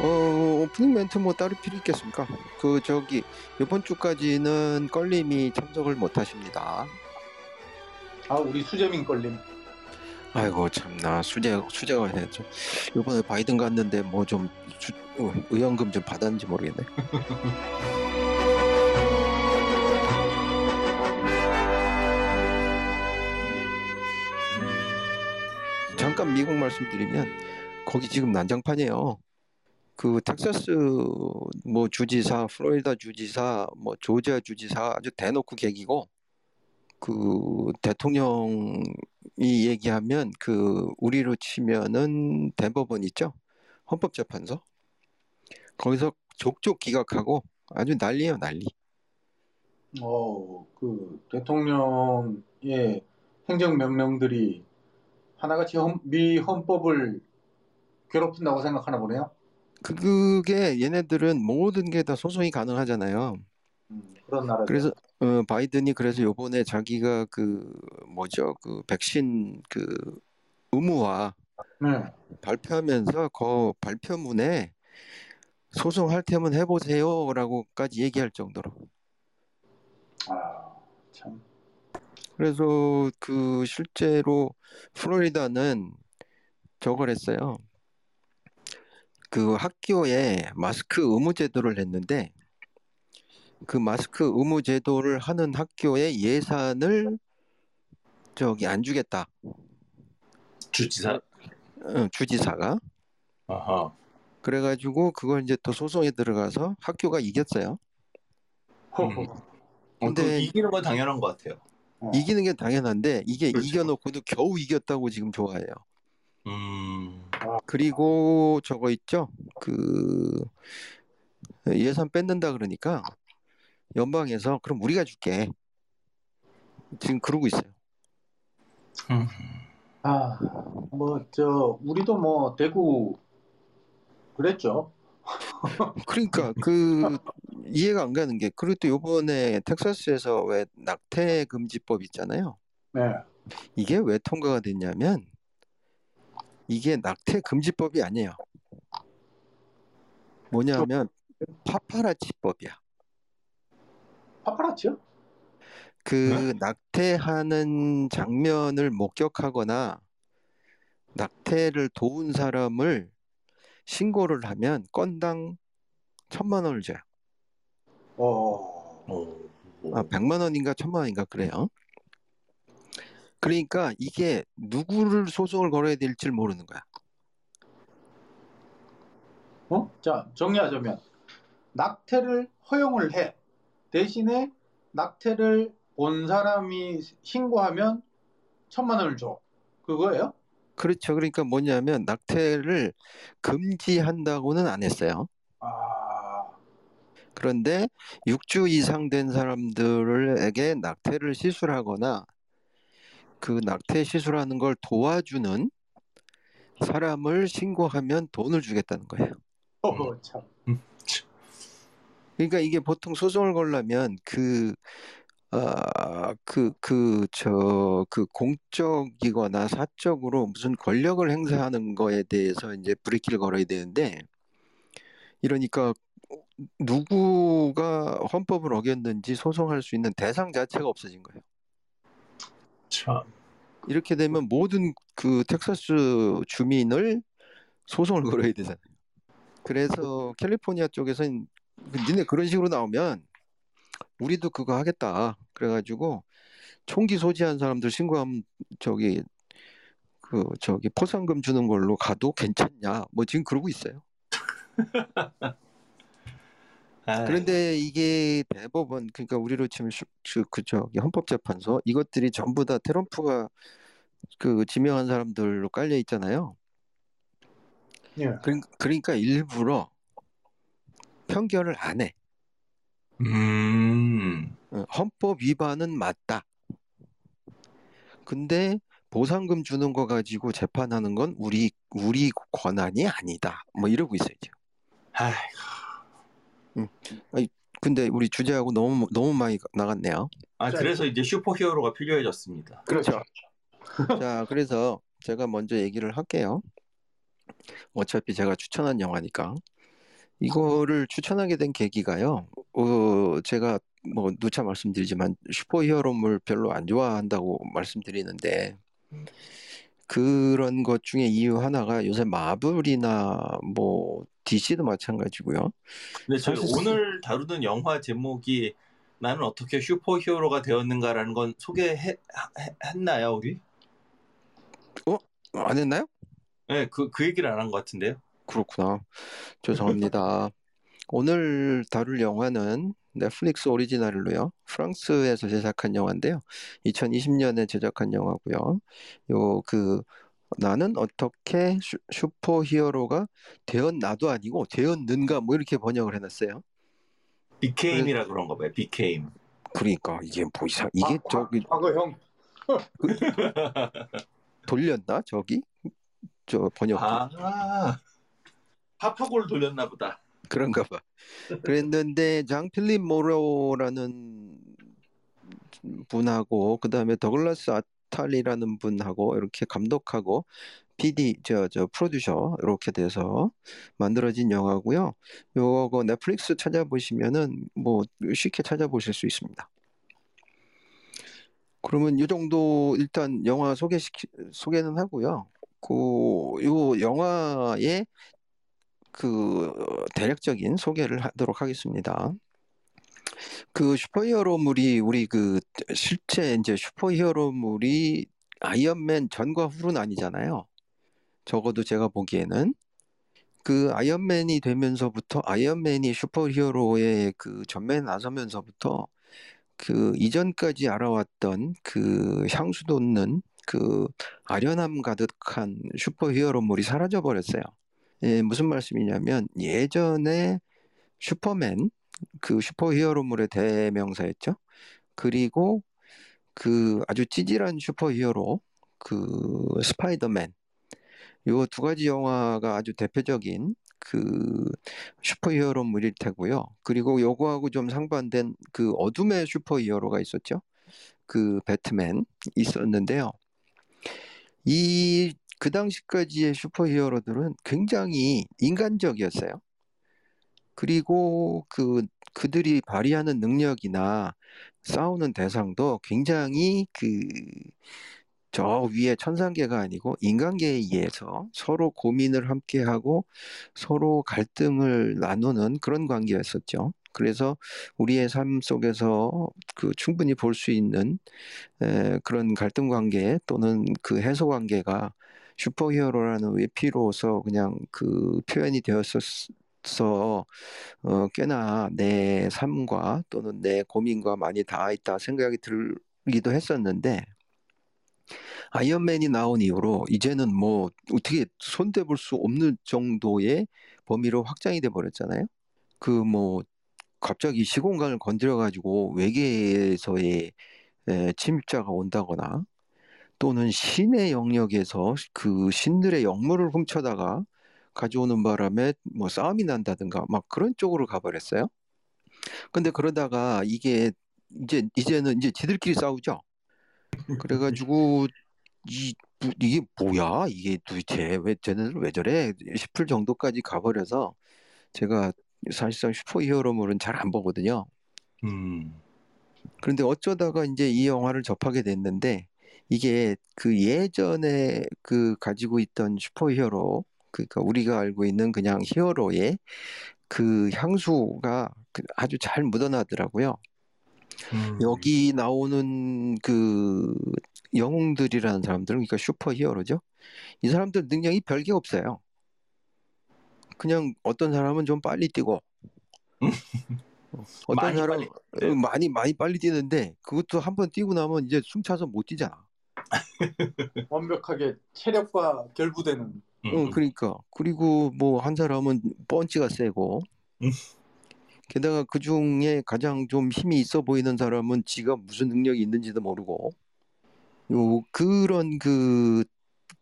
어, 오프닝 멘트 뭐 따로 필요 있겠습니까? 그 저기 이번 주까지는 껄림이 참석을 못 하십니다. 아 우리 수재민 걸림. 아이고 참나 수재 수재가 해야죠. 이번에 바이든 갔는데 뭐 좀 의원금 좀 받았는지 모르겠네. 잠깐 미국 말씀드리면 거기 지금 난장판이에요. 그 텍사스 뭐 주지사, 플로리다 주지사, 뭐 조지아 주지사 아주 대놓고 계기고 그 대통령이 얘기하면 그 우리로 치면은 대법원 있죠 헌법재판소 거기서 족족 기각하고 아주 난리예요 난리. 어 그 대통령의 행정명령들이 하나같이 헌, 미 헌법을 괴롭힌다고 생각하나 보네요. 그게 얘네들은 모든 게 다 소송이 가능하잖아요. 음, 그런 나라. 그래서 어, 바이든이 그래서 요번에 자기가 그 뭐죠 그 백신 그 의무화 네. 발표하면서 그 발표문에 소송할 테면 해보세요라고까지 얘기할 정도로. 아 참. 그래서 그 실제로 플로리다는 저걸 했어요. 그 학교에 마스크 의무 제도를 했는데 그 마스크 의무 제도를 하는 학교에 예산을 저기 안 주겠다. 주지사. 응, 주지사가. 아하. 그래가지고 그걸 이제 또 소송에 들어가서 학교가 이겼어요. 허허. 어, 근데- 그 이기는 건 당연한 것 같아요. 어. 이기는 게 당연한데 이게 그렇죠. 이겨놓고도 겨우 이겼다고 지금 좋아해요. 음. 그리고 저거 있죠. 그 예산 뺏는다 그러니까 연방에서 그럼 우리가 줄게. 지금 그러고 있어요. 음. 아, 뭐, 저, 우리도 뭐, 대구, 그랬죠. 그러니까 그 이해가 안 가는 게 그리고 또 요번에 텍사스에서 왜 낙태 금지법 있잖아요. 네. 이게 왜 통과가 됐냐면 이게 낙태 금지법이 아니에요. 뭐냐면 파파라치법이야. 파파라치요? 그 낙태하는 장면을 목격하거나 낙태를 도운 사람을 신고를 하면 건당 천만 원을 줘요. 어, 오. 아, 백만 원인가 천만 원인가 그래요. 그러니까 이게 누구를 소송을 걸어야 될지 모르는 거야. 어? 자, 정리하자면, 낙태를 허용을 해. 대신에 낙태를 본 사람이 신고하면 천만 원을 줘. 그거예요? 그렇죠. 그러니까 뭐냐면 낙태를 금지한다고는 안 했어요. 아, 그런데 6주 이상 된 사람들에게 낙태를 시술하거나 그 낙태 시술하는 걸 도와주는 사람을 신고하면 돈을 주겠다는 거예요. 허허, 참. 그러니까 이게 보통 소송을 걸려면 그, 아, 그, 그, 저, 그 공적이거나 사적으로 무슨 권력을 행사하는 거에 대해서 이제 브레이크를 걸어야 되는데, 이러니까 누구가 헌법을 어겼는지 소송할 수 있는 대상 자체가 없어진 거예요. 참. 이렇게 되면 모든 그 텍사스 주민을 소송을 걸어야 되잖아요. 그래서 캘리포니아 쪽에서는 니네 그런 식으로 나오면 우리도 그거 하겠다. 그래가지고 총기 소지한 사람들 신고하면 저기 그 저기 포상금 주는 걸로 가도 괜찮냐? 뭐 지금 그러고 있어요. 아이, 그런데 이게 대법원 그러니까 우리로 치면 슈- 그, 그 저기 헌법재판소 이것들이 전부 다 트럼프가 그 지명한 사람들로 깔려 있잖아요. 예. 그러- 그러니까 일부러 편결을 안 해. 음. 어, 헌법 위반은 맞다. 근데 보상금 주는 거 가지고 재판하는 건 우리 우리 권한이 아니다. 뭐 이러고 있어요. 지금. 아이, 근데 우리 주제하고 너무 너무 많이 나갔네요. 아 그래서 이제 슈퍼히어로가 필요해졌습니다. 그렇죠. 자, 그래서 제가 먼저 얘기를 할게요. 어차피 제가 추천한 영화니까. 이거를 추천하게 된 계기가요. 어, 제가 뭐 누차 말씀드리지만 슈퍼히어로물 별로 안 좋아한다고 말씀드리는데 그런 것 중에 이유 하나가 요새 마블이나 뭐 DC도 마찬가지고요. 근데 저희 사실- 오늘 다루는 영화 제목이 나는 어떻게 슈퍼히어로가 되었는가라는 건 소개했나요, 우리? 안 했나요? 네, 그, 그 얘기를 안 한 것 같은데요. 그렇구나. 죄송합니다. 오늘 다룰 영화는 넷플릭스 오리지널로요. 프랑스에서 제작한 영화인데요. 2020년에 제작한 영화고요. 요 그 나는 어떻게 슈, 슈퍼히어로가 되었나도 아니고 되었는가 뭐 이렇게 번역을 해놨어요. 비케임이라 그런 거 봐요. 비케임. 그러니까 이게 뭐 이상 이게 과- 저기 과거형. 돌렸나 저기 저 번역 아, 파파골 돌렸나 보다. 그런가 봐. 그랬는데 장 필립 모로라는 분하고 그다음에 더글라스 아탈리라는 분하고 이렇게 감독하고 PD 저저 프로듀서 이렇게 돼서 만들어진 영화고요. 요거 넷플릭스 찾아보시면은 뭐 쉽게 찾아보실 수 있습니다. 그러면 이 정도 일단 영화 소개시키 소개는 하고요. 그 요 영화의 그 대략적인 소개를 하도록 하겠습니다. 그 슈퍼히어로물이 우리 그 실제 이제 슈퍼히어로물이 아이언맨 전과 후는 아니잖아요. 적어도 제가 보기에는 그 아이언맨이 되면서부터 아이언맨이 슈퍼히어로의 그 전면에 나서면서부터 그 이전까지 알아왔던 그 향수 돋는 그 아련함 가득한 슈퍼히어로물이 사라져 버렸어요. 예, 무슨 말씀이냐면 예전에 슈퍼맨 그 슈퍼히어로물의 대명사였죠. 그리고 그 아주 찌질한 슈퍼히어로 그 스파이더맨 요 두 가지 영화가 아주 대표적인 그 슈퍼히어로물일 테고요. 그리고 요거하고 좀 상반된 그 어둠의 슈퍼히어로가 있었죠. 그 배트맨 있었는데요. 이 그 당시까지의 슈퍼히어로들은 굉장히 인간적이었어요. 그리고 그 그들이 발휘하는 능력이나 싸우는 대상도 굉장히 그 저 위에 천상계가 아니고 인간계에 의해서 서로 고민을 함께하고 서로 갈등을 나누는 그런 관계였었죠. 그래서 우리의 삶 속에서 그 충분히 볼 수 있는 에, 그런 갈등 관계 또는 그 해소 관계가 슈퍼히어로라는 외피로서 그냥 그 표현이 되었었어 어, 꽤나 내 삶과 또는 내 고민과 많이 닿아 있다 생각이 들기도 했었는데 아이언맨이 나온 이후로 이제는 뭐 어떻게 손대볼 수 없는 정도의 범위로 확장이 돼 버렸잖아요. 그 뭐 갑자기 시공간을 건드려 가지고 외계에서의 에, 침입자가 온다거나 또는 신의 영역에서 그 신들의 영물을 훔쳐다가 가져오는 바람에 뭐 싸움이 난다든가 막 그런 쪽으로 가버렸어요. 근데 그러다가 이게 이제 이제는 이제 지들끼리 싸우죠. 그래가지고 이 뭐- 이게 뭐야 이게 도대체 왜 쟤네들 왜 저래 싶을 정도까지 가버려서 제가 사실상 슈퍼히어로물은 잘 안 보거든요. 음. 그런데 어쩌다가 이제 이 영화를 접하게 됐는데 이게 그 예전에 그 가지고 있던 슈퍼히어로 그러니까 우리가 알고 있는 그냥 히어로의 그 향수가 그 아주 잘 묻어나더라고요. 음. 여기 나오는 그 영웅들이라는 사람들은 그러니까 슈퍼히어로죠. 이 사람들 능력이 별게 없어요. 그냥 어떤 사람은 좀 빨리 뛰고 어, 어떤 많이 사람 빨리 은 어, 많이 많이 빨리 뛰는데 그것도 한번 뛰고 나면 이제 숨 차서 못 뛰잖아. 완벽하게 체력과 결부되는. 음. 어, 그러니까 그리고 뭐 한 사람은 펀치가 세고 음. 게다가 그 중에 가장 좀 힘이 있어 보이는 사람은 지가 무슨 능력이 있는지도 모르고 요 그런 그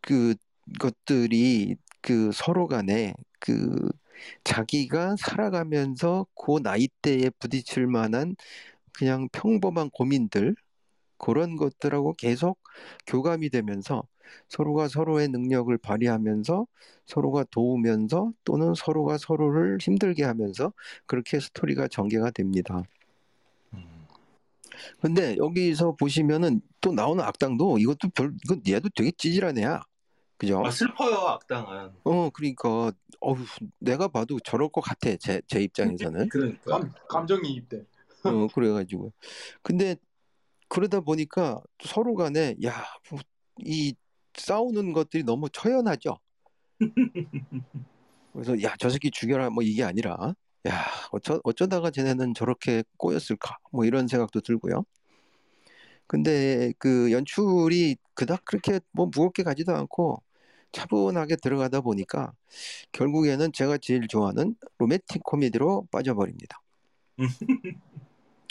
그 것들이 그 서로 간에 그 자기가 살아가면서 그 나이대에 부딪힐 만한 그냥 평범한 고민들 그런 것들하고 계속 교감이 되면서 서로가 서로의 능력을 발휘하면서 서로가 도우면서 또는 서로가 서로를 힘들게 하면서 그렇게 스토리가 전개가 됩니다. 음. 근데 여기서 보시면은 또 나오는 악당도 이것도 별 이건 얘도 되게 찌질한 애야. 그죠? 아, 슬퍼요 악당은. 어 그러니까 어휴 내가 봐도 저럴 것 같아 제제 입장에서는. 그러니까. 감, 감정이입돼. 어 그래가지고 근데 그러다 보니까 서로 간에 야 이 싸우는 것들이 너무 처연하죠. 그래서 야 저 새끼 죽여라 뭐 이게 아니라 야 어쩌 어쩌다가 쟤네는 저렇게 꼬였을까 뭐 이런 생각도 들고요. 근데 그 연출이 그닥 그렇게 뭐 무겁게 가지도 않고 차분하게 들어가다 보니까 결국에는 제가 제일 좋아하는 로맨틱 코미디로 빠져버립니다.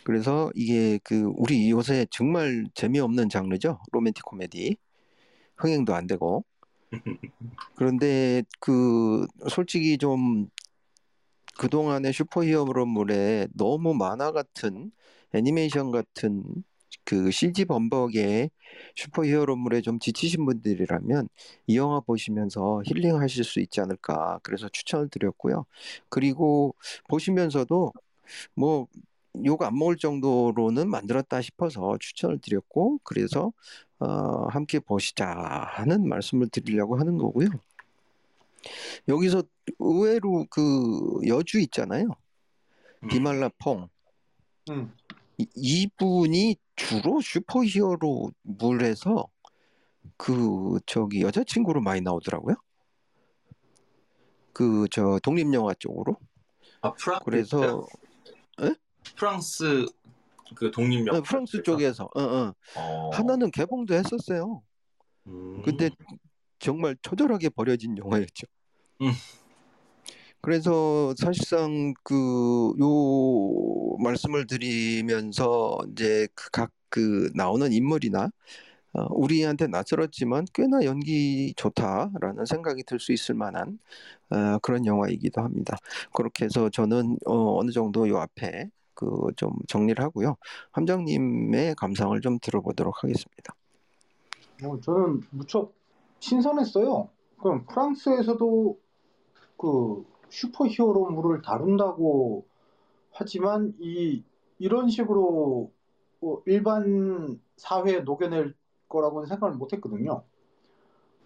그래서 이게 그 우리 요새 정말 재미없는 장르죠. 로맨틱 코미디. 흥행도 안 되고. 그런데 그 솔직히 좀 그동안의 슈퍼히어로물에 너무 만화 같은 애니메이션 같은 그 CG 범벅의 슈퍼히어로물에 좀 지치신 분들이라면 이 영화 보시면서 힐링하실 수 있지 않을까 그래서 추천을 드렸고요. 그리고 보시면서도 뭐 욕 안 먹을 정도로는 만들었다 싶어서 추천을 드렸고 그래서 어, 함께 보시자 하는 말씀을 드리려고 하는 거고요. 여기서 의외로 그 여주 있잖아요. 음. 디말라퐁 음. 이- 이분이 주로 슈퍼히어로 물에서 그 저기 여자친구로 많이 나오더라고요. 그 저 독립 영화 쪽으로. 아 그래서 프랑스 그 독립 영화. 어, 프랑스 쪽에서 어, 어. 어. 하나는 개봉도 했었어요. 음. 근데 정말 처절하게 버려진 영화였죠. 음. 그래서 사실상 그 요 말씀을 드리면서 이제 각그 나오는 인물이나 어, 우리한테 낯설었지만 꽤나 연기 좋다라는 생각이 들 수 있을 만한 어, 그런 영화이기도 합니다. 그렇게 해서 저는 어, 어느 정도 요 앞에 그 좀 정리를 하고요. 함장님의 감상을 좀 들어보도록 하겠습니다. 어, 저는 무척 신선했어요. 그럼 프랑스에서도 그 슈퍼히어로물을 다룬다고 하지만 이 이런 식으로 뭐 일반 사회에 녹여낼 거라고는 생각을 못했거든요.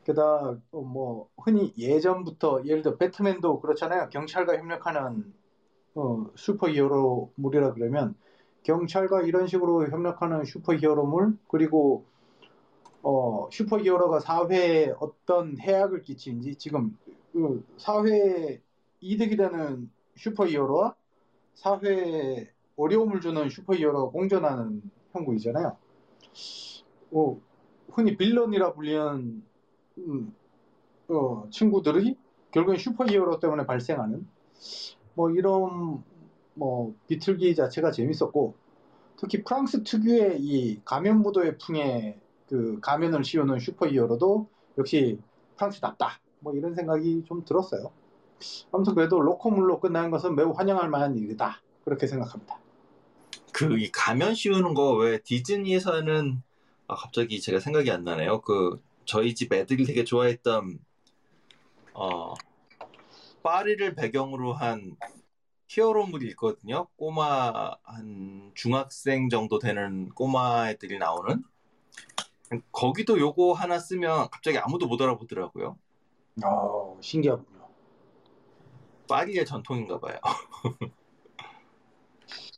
게다가 어, 뭐 흔히 예전부터 예를 들어 배트맨도 그렇잖아요. 경찰과 협력하는 어, 슈퍼 히어로물이라 그러면 경찰과 이런 식으로 협력하는 슈퍼 히어로물 그리고 어, 슈퍼 히어로가 사회에 어떤 해악을 끼치는지 지금 그 사회에 이득이 되는 슈퍼 히어로와 사회에 어려움을 주는 슈퍼 히어로가 공존하는 형국이잖아요. 어, 흔히 villain이라 불리는 음, 어, 친구들이 결국엔 슈퍼 히어로 때문에 발생하는 뭐 이런 뭐 비틀기 자체가 재밌었고 특히 프랑스 특유의 이 가면 무도회 풍의 그 가면을 씌우는 슈퍼히어로도 역시 프랑스답다. 뭐 이런 생각이 좀 들었어요. 아무튼 그래도 로코물로 끝나는 것은 매우 환영할 만한 일이다. 그렇게 생각합니다. 그 이 가면 씌우는 거 왜 디즈니에서는 아 갑자기 제가 생각이 안 나네요. 그 저희 집 애들이 되게 좋아했던 어 파리를 배경으로 한 히어로물이 있거든요. 꼬마 한 중학생 정도 되는 꼬마 애들이 나오는 거기도 요거 하나 쓰면 갑자기 아무도 못 알아보더라고요. 어, 신기하군요. 파리의 전통인가 봐요.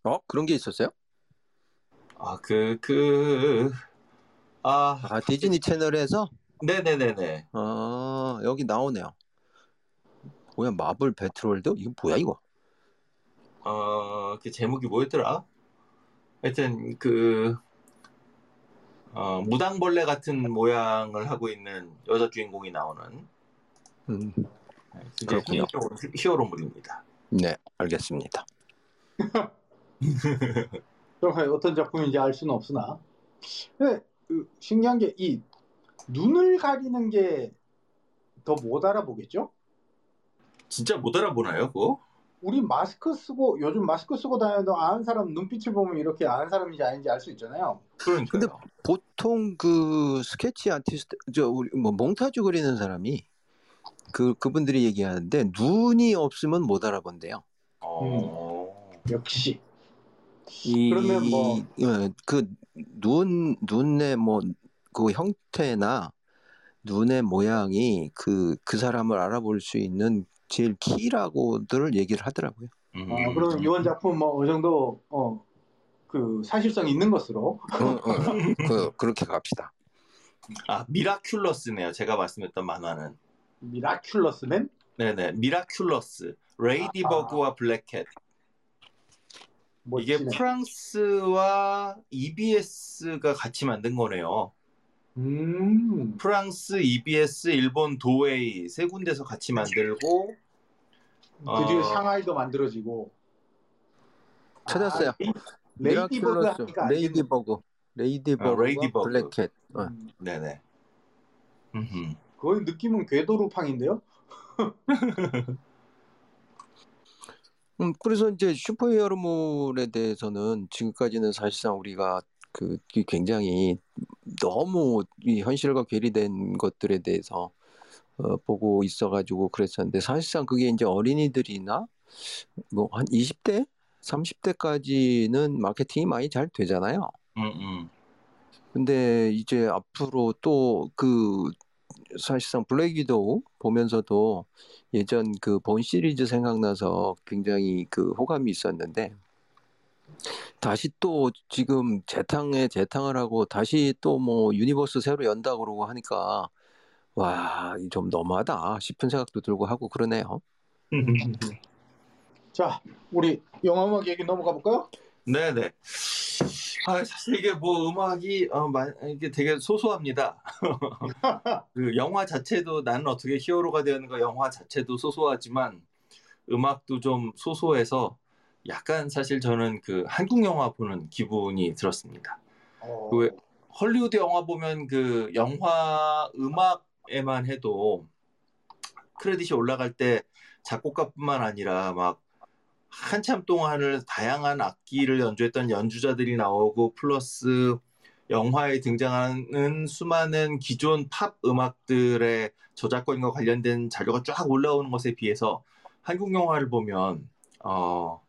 어 그런 게 있었어요? 아 그 그 아 아 디즈니 채널에서 네네네네. 아 여기 나오네요. 뭐야 마블 배틀월드 이거 뭐야 이거? 어, 그 제목이 뭐였더라? 하여튼 그 어, 무당벌레 같은 모양을 하고 있는 여자 주인공이 나오는 음, 그렇군요. 히어로물입니다. 네 알겠습니다. 정확하게 어떤 작품인지 알 수는 없으나 근데 그 신기한 게 이 눈을 가리는 게 더 못 알아보겠죠? 진짜 못 알아보나요, 그거? 우리 마스크 쓰고 요즘 마스크 쓰고 다녀도 아는 사람 눈빛을 보면 이렇게 아는 사람인지 아닌지 알 수 있잖아요. 그러니까 근데 보통 그 스케치 아티스트 저 우리 뭐 몽타주 그리는 사람이 그 그분들이 얘기하는데 눈이 없으면 못 알아본대요. 어... 역시. 이, 그러면 뭐- 예, 그눈 눈의 뭐 그 형태나 눈의 모양이 그 그 사람을 알아볼 수 있는 제일 키라고들 얘기를 하더라고요. 음. 어, 그러면 이번 작품 뭐 어느 정도 어, 그 사실성 있는 것으로 어, 어, 그 그렇게 갑시다. 아 미라큘러스네요. 제가 말씀했던 만화는. 미라큘러스맨 네네 미라큘러스 레이디버그와 블랙캣 이게 멋지네. 프랑스와 EBS가 같이 만든 거네요. 음. 프랑스, EBS, 일본 도에이 세 군데서 같이 만들고 드디어 어. 상하이도 만들어지고 찾았어요. 아, 레이- 레이디버그 알겠네. 레이디버그, 레이디버그, 아, 레이디버그. 블랙캣. 어. 음, 네네. 음흠. 거의 느낌은 괴도 루팡인데요. 음, 그래서 이제 슈퍼히어로물에 대해서는 지금까지는 사실상 우리가 그이 굉장히 너무 이 현실과 괴리된 것들에 대해서 어, 보고 있어가지고 그랬었는데 사실상 그게 이제 어린이들이나 뭐 한 20대, 30대까지는 마케팅이 많이 잘 되잖아요. 음, 음. 근데 이제 앞으로 또 그 사실상 블랙 위도우 보면서도 예전 그 본 시리즈 생각나서 굉장히 그 호감이 있었는데 다시 또 지금 재탕에 재탕을 하고 다시 또 뭐 유니버스 새로 연다 그러고 하니까 와, 이 좀 너무하다 싶은 생각도 들고 하고 그러네요. 자, 우리 영화 음악 얘기 넘어가 볼까요? 네네. 아, 사실 이게 뭐 음악이 어, 마- 이게 되게 소소합니다. 그 영화 자체도 나는 어떻게 히어로가 되었는가 영화 자체도 소소하지만 음악도 좀 소소해서 약간 사실 저는 그 한국 영화 보는 기분이 들었습니다. 어, 왜- 헐리우드 영화 보면 그 영화 음악에만 해도 크레딧이 올라갈 때 작곡가뿐만 아니라 막 한참 동안을 다양한 악기를 연주했던 연주자들이 나오고 플러스 영화에 등장하는 수많은 기존 팝 음악들의 저작권과 관련된 자료가 쫙 올라오는 것에 비해서 한국 영화를 보면 어,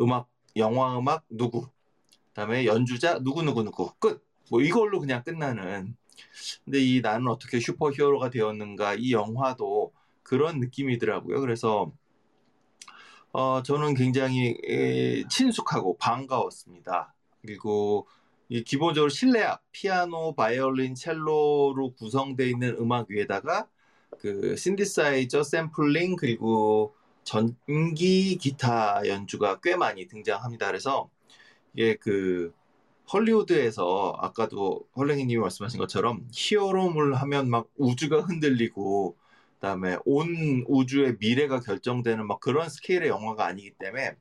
음악 영화 음악 누구? 그다음에 연주자 누구 누구 누구? 끝. 뭐 이걸로 그냥 끝나는. 근데 이 나는 어떻게 슈퍼히어로가 되었는가? 이 영화도 그런 느낌이더라고요. 그래서 어, 저는 굉장히 에, 친숙하고 반가웠습니다. 그리고 이 기본적으로 실내악, 피아노, 바이올린, 첼로로 구성되어 있는 음악 위에다가 그 신디사이저, 샘플링 그리고 전기 기타 연주가 꽤 많이 등장합니다. 그래서 이게 그 헐리우드에서 아까도 헐랭이님이 말씀하신 것처럼 히어로물 하면 막 우주가 흔들리고 그다음에 온 우주의 미래가 결정되는 막 그런 스케일의 영화가 아니기 때문에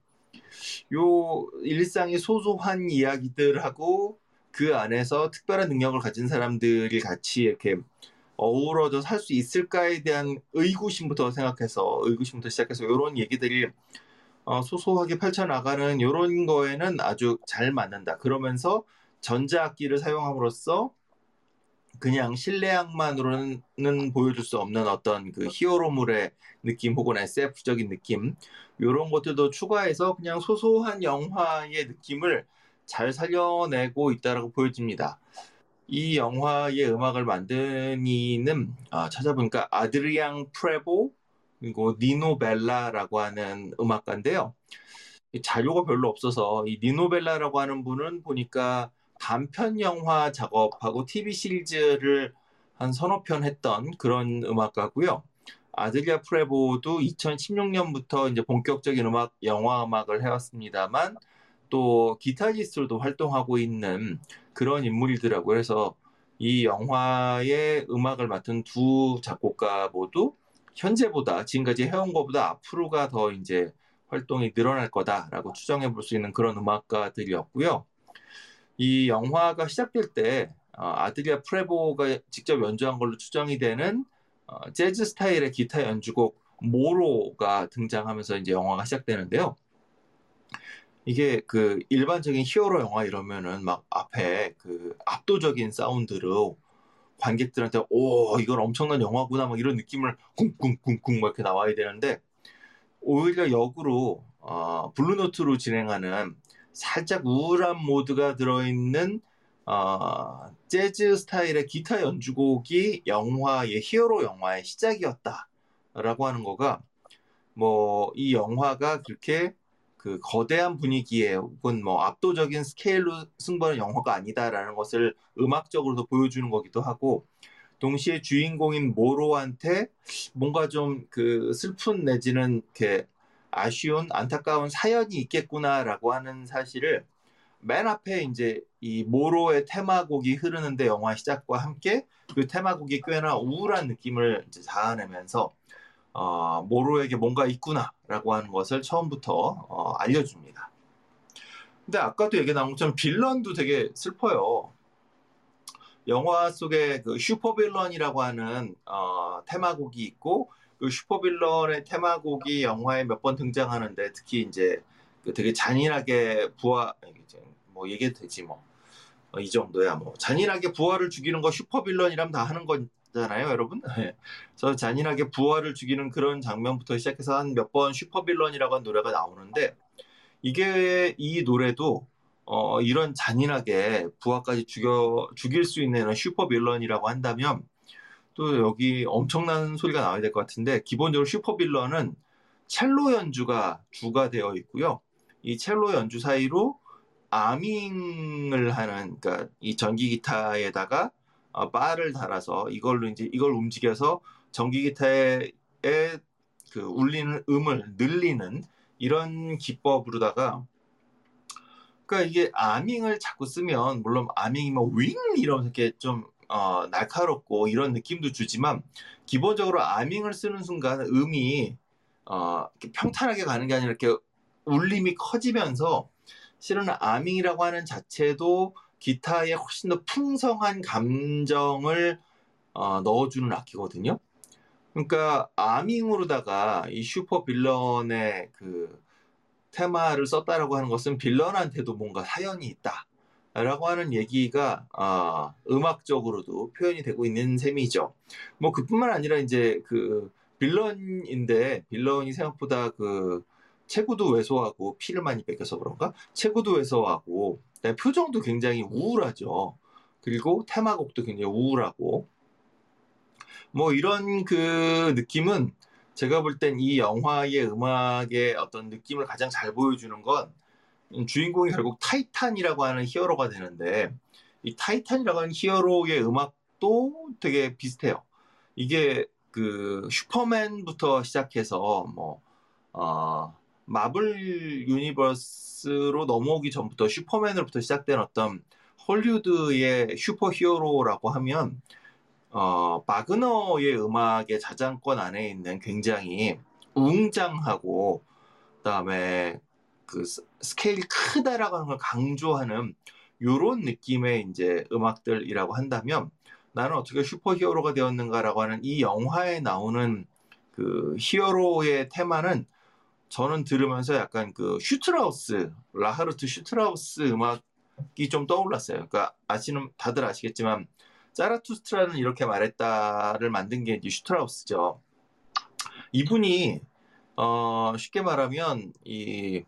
요 일상이 소소한 이야기들하고 그 안에서 특별한 능력을 가진 사람들이 같이 이렇게 어우러져 살 수 있을까에 대한 의구심부터 생각해서 의구심부터 시작해서 이런 얘기들이 어, 소소하게 펼쳐나가는 이런 거에는 아주 잘 맞는다. 그러면서 전자악기를 사용함으로써 그냥 실내악만으로는 보여줄 수 없는 어떤 그 히어로물의 느낌 혹은 SF적인 느낌 이런 것들도 추가해서 그냥 소소한 영화의 느낌을 잘 살려내고 있다라고 보여집니다. 이 영화의 음악을 만든 이는 아, 찾아보니까 아드리앙 프레보 그리고 니노 벨라라고 하는 음악가인데요. 이 자료가 별로 없어서 이 니노 벨라라고 하는 분은 보니까 단편 영화 작업하고 TV 시리즈를 한 서너 편 했던 그런 음악가고요. 아드리아 프레보도 2016년부터 이제 본격적인 음악, 영화 음악을 해왔습니다만 또 기타리스트로도 활동하고 있는 그런 인물이더라고요. 그래서 이 영화의 음악을 맡은 두 작곡가 모두 현재보다 지금까지 해온 것보다 앞으로가 더 이제 활동이 늘어날 거다라고 추정해 볼 수 있는 그런 음악가들이었고요. 이 영화가 시작될 때 어, 아드리아 프레보가 직접 연주한 걸로 추정이 되는 어, 재즈 스타일의 기타 연주곡 모로가 등장하면서 이제 영화가 시작되는데요. 이게 그 일반적인 히어로 영화 이러면은 막 앞에 그 압도적인 사운드로 관객들한테 오 이건 엄청난 영화구나 막 이런 느낌을 쿵쿵쿵쿵 막 이렇게 나와야 되는데 오히려 역으로 어, blue note로 진행하는 살짝 우울한 모드가 들어있는 어, 재즈 스타일의 기타 연주곡이 영화의 히어로 영화의 시작이었다라고 하는 거가 뭐 이 영화가 그렇게 그 거대한 분위기에 혹은 뭐 압도적인 스케일로 승부하는 영화가 아니다라는 것을 음악적으로도 보여주는 거기도 하고 동시에 주인공인 모로한테 뭔가 좀 그 슬픈 내지는 이렇게 아쉬운 안타까운 사연이 있겠구나라고 하는 사실을 맨 앞에 이제 이 모로의 테마곡이 흐르는데 영화 시작과 함께 그 테마곡이 꽤나 우울한 느낌을 이제 자아내면서 어, 모로에게 뭔가 있구나라고 하는 것을 처음부터 어, 알려줍니다. 근데 아까도 얘기 나온 것처럼 빌런도 되게 슬퍼요. 영화 속에 그 슈퍼빌런이라고 하는 어, 테마곡이 있고 그 슈퍼빌런의 테마곡이 영화에 몇 번 등장하는데 특히 이제 그 되게 잔인하게 부하 뭐 얘기해도 되지 뭐이 어, 정도야 뭐 잔인하게 부하를 죽이는 거 슈퍼빌런이라면 다 하는 거 잖아요 여러분 네. 그래서 잔인하게 부하를 죽이는 그런 장면부터 시작해서 한 몇 번 슈퍼빌런이라고 하는 노래가 나오는데 이게 이 노래도 어, 이런 잔인하게 부하까지 죽여 죽일 수 있는 슈퍼빌런이라고 한다면 또 여기 엄청난 소리가 나와야 될 것 같은데 기본적으로 슈퍼빌런은 첼로 연주가 주가 되어 있고요. 이 첼로 연주 사이로 아밍을 하는 그러니까 이 전기 기타에다가 어, 바를 달아서 이걸로 이제 이걸 움직여서 전기 기타에 그 울리는 음을 늘리는 이런 기법으로다가 그러니까 이게 아밍을 자꾸 쓰면 물론 아밍이면 윙 이러면서 이렇게 좀 어, 날카롭고 이런 느낌도 주지만 기본적으로 아밍을 쓰는 순간 음이 어, 평탄하게 가는 게 아니라 이렇게 울림이 커지면서 실은 아밍이라고 하는 자체도 기타에 훨씬 더 풍성한 감정을 어, 넣어주는 악기거든요. 그러니까 아밍으로다가 이 슈퍼 빌런의 그 테마를 썼다라고 하는 것은 빌런한테도 뭔가 사연이 있다. 라고 하는 얘기가 아, 음악적으로도 표현이 되고 있는 셈이죠. 뭐 그뿐만 아니라 이제 그 빌런인데 빌런이 생각보다 그 체구도 왜소하고 피를 많이 뺏겨서 그런가? 체구도 왜소하고 표정도 굉장히 우울하죠. 그리고 테마곡도 굉장히 우울하고 뭐 이런 그 느낌은 제가 볼 땐 이 영화의 음악의 어떤 느낌을 가장 잘 보여주는 건 주인공이 결국 타이탄이라고 하는 히어로가 되는데 이 타이탄이라고 하는 히어로의 음악도 되게 비슷해요. 이게 그 슈퍼맨부터 시작해서 뭐 어, 마블 유니버스로 넘어오기 전부터 슈퍼맨으로부터 시작된 어떤 헐리우드의 슈퍼 히어로라고 하면 어, 바그너의 음악의 자장권 안에 있는 굉장히 웅장하고 그다음에 그 스케일이 크다라고 하는 걸 강조하는 요런 느낌의 이제 음악들이라고 한다면 나는 어떻게 슈퍼 히어로가 되었는가라고 하는 이 영화에 나오는 그 히어로의 테마는 저는 들으면서 약간 그 슈트라우스 리하르트 슈트라우스 음악이 좀 떠올랐어요. 그러니까 아시는 다들 아시겠지만 짜라투스트라는 이렇게 말했다를 만든 게 이제 슈트라우스죠. 이분이 어 쉽게 말하면 이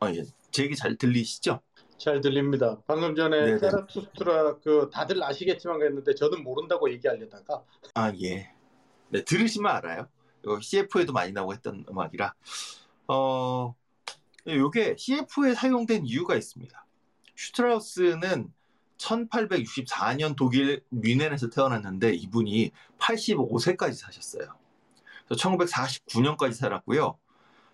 아, 예. 제 얘기 잘 들리시죠? 잘 들립니다. 방금 전에 테라투스트라 그 다들 아시겠지만 그랬는데 저는 모른다고 얘기하려다가 아 예. 네 들으시면 알아요. 이거 CF에도 많이 나오고 했던 음악이라 어 요게 CF에 사용된 이유가 있습니다. 슈트라우스는 1864년 독일 뮌헨에서 태어났는데 이분이 85세까지 사셨어요. 1949년까지 살았고요.